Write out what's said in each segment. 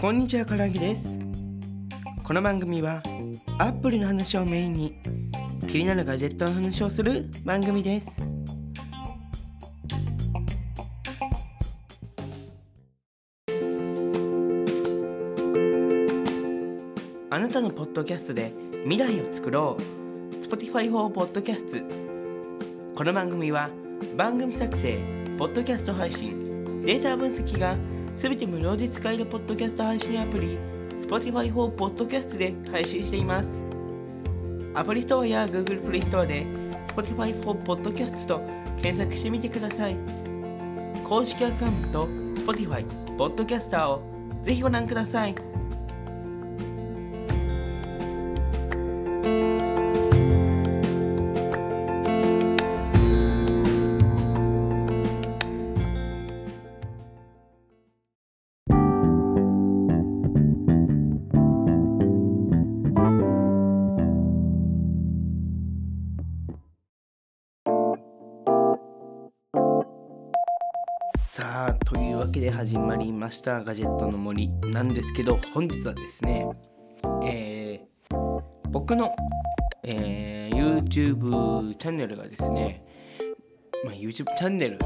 こんにちはからぎです。この番組はアップルの話をメインに気になるガジェットの話をする番組です。あなたのポッドキャストで未来を作ろう。Spotify for Podcast この番組は番組作成ポッドキャスト配信。データ分析がすべて無料で使えるポッドキャスト配信アプリ Spotify for Podcast で配信しています。アプリストアや Google Play ストアで Spotify for Podcast と検索してみてください。公式アカウント Spotify Podcaster をぜひご覧ください。というわけで始まりましたガジェットの森なんですけど本日はですねえー、僕の、えー、YouTube チャンネルがですね、まあ、YouTube チャンネル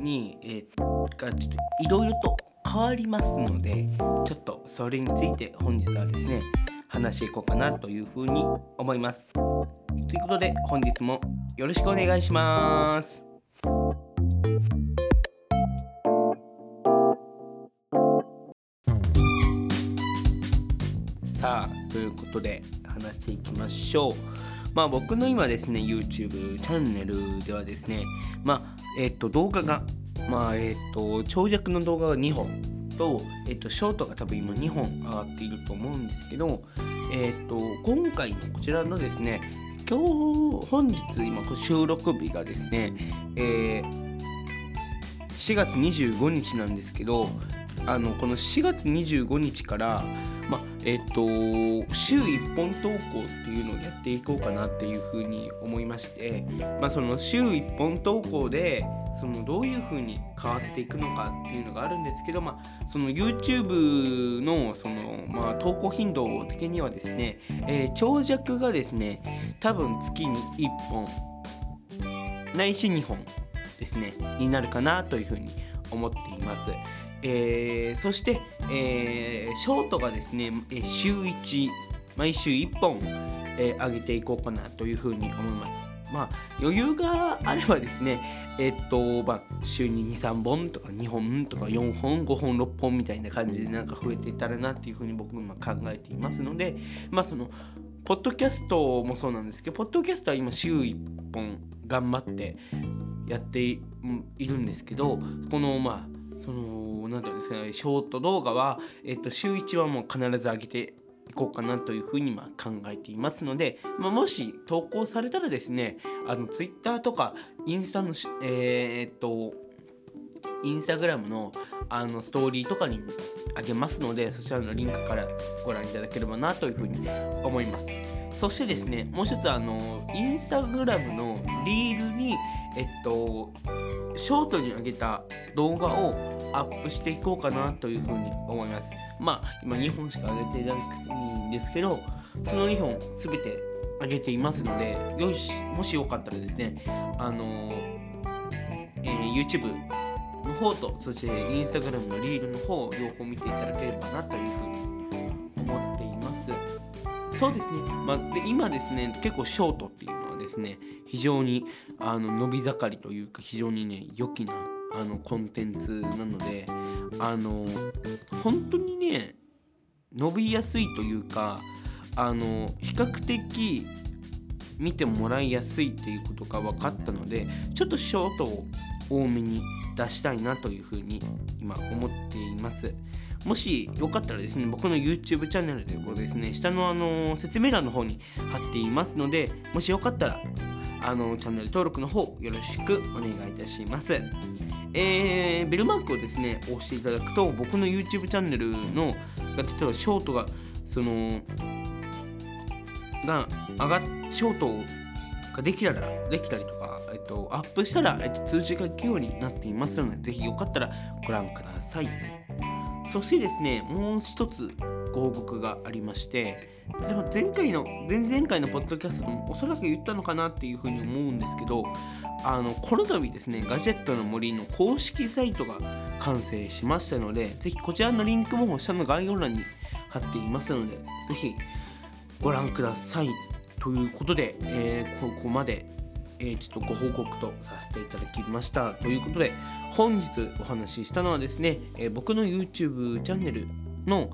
に、えー、がちょっといろいろと変わりますのでちょっとそれについて本日はですね話していこうかなというふうに思います。ということで本日もよろしくお願いします。さあということで話していきましょう。まあ僕の今ですね YouTube チャンネルではですねまあえっ、と動画がまあえっ、と長尺の動画が2本と、えっと、ショートが多分今2本上がっていると思うんですけど、えっと、今回のこちらのですね、今日、本日、今、収録日がですね、え4月25日なんですけど、あのこの4月25日から、まえっと週1本投稿っていうのをやっていこうかなっていうふうに思いまして、まあ、その週1本投稿でそのどういうふうに変わっていくのかっていうのがあるんですけど、まあ、その YouTube のその、まあ、投稿頻度的にはですね、えー長尺がですね多分月に1本ないし2本ですねになるかなというふうに思っています。えーそして、えーショートがですね、週1毎週1本、えー上げていこうかなというふうに思います。まあ余裕があればですねえっとまあ週に23本とか2本とか4本5本6本みたいな感じでなんか増えていったらなっていうふうに僕も考えていますのでまあそのポッドキャストもそうなんですけどポッドキャストは今週1本頑張ってやっているんですけどこのまあそのなんていうんですかねショート動画は、えっと、週1はもう必ず上げていこうかなというふうにま考えていますので、まあ、もし投稿されたらですねあの Twitter とかインスタのえーっとインスタグラムのあのストーリーとかにあげますのでそちらのリンクからご覧いただければなというふうに思います。そしてですねもう一つあのインスタグラムのリールにえっとショートに上げた動画をアップしていこうかなというふうに思います。まあ今2本しか上げてなくていいんですけどその2本全て上げていますのでよしもしよかったらですねあのえー YouTube の方とそして Instagram のリールの方を両方見ていただければなというふうにそうですね、まあ、で今ですね結構ショートっていうのはですね非常にあの伸び盛りというか非常にね良きなあのコンテンツなのであの本当にね伸びやすいというかあの比較的見てもらいやすいっていうことが分かったのでちょっとショートを多めに出したいなというふうに今思っています。もしよかったらですね僕の YouTube チャンネルでもですね下のあの説明欄の方に貼っていますのでもしよかったらあのチャンネル登録の方よろしくお願いいたしますえーベルマークをですね押していただくと僕の YouTube チャンネルの例えばショートがそのが上がっショートができたらできたりとかえっと、アップしたら、えっと、通知が行くようになっていますので、ぜひよかったらご覧ください。そしてですね、もう一つご報告がありまして、でも前回の、前々回のポッドキャストでもおそらく言ったのかなっていうふうに思うんですけど、あの、この度ですね、ガジェットの森の公式サイトが完成しましたので、ぜひこちらのリンクも下の概要欄に貼っていますので、ぜひご覧ください。ということで、えー、ここまで、えー、ちょっとご報告とさせていただきました。ということで、本日お話ししたのはですね、えー、僕の YouTube チャンネルの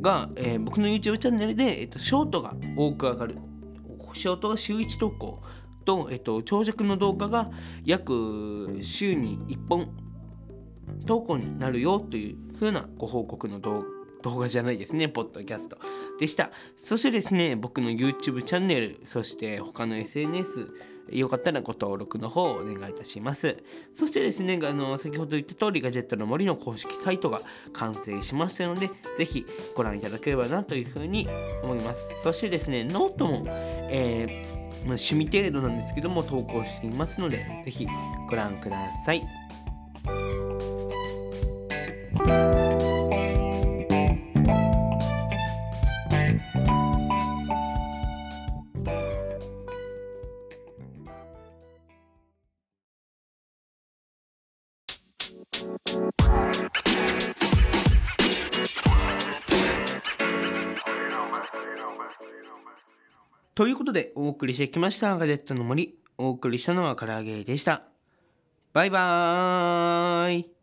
が、えー、僕の YouTube チャンネルで、えーと、ショートが多く上がる。ショートが週1投稿と、えーと、長尺の動画が約週に1本投稿になるよという風なご報告の動画動画じゃないですね、ポッドキャストでした。そしてですね、僕の YouTube チャンネル、そして他の SNS、よかったらご登録の方をお願いいたします。そしてですね、あの先ほど言った通り、ガジェットの森の公式サイトが完成しましたので、ぜひご覧いただければなというふうに思います。そしてですね、ノートも、えーまあ、趣味程度なんですけども投稿していますので、ぜひご覧ください。ということでお送りしてきましたガジェットの森。お送りしたのは唐揚げでした。バイバーイ。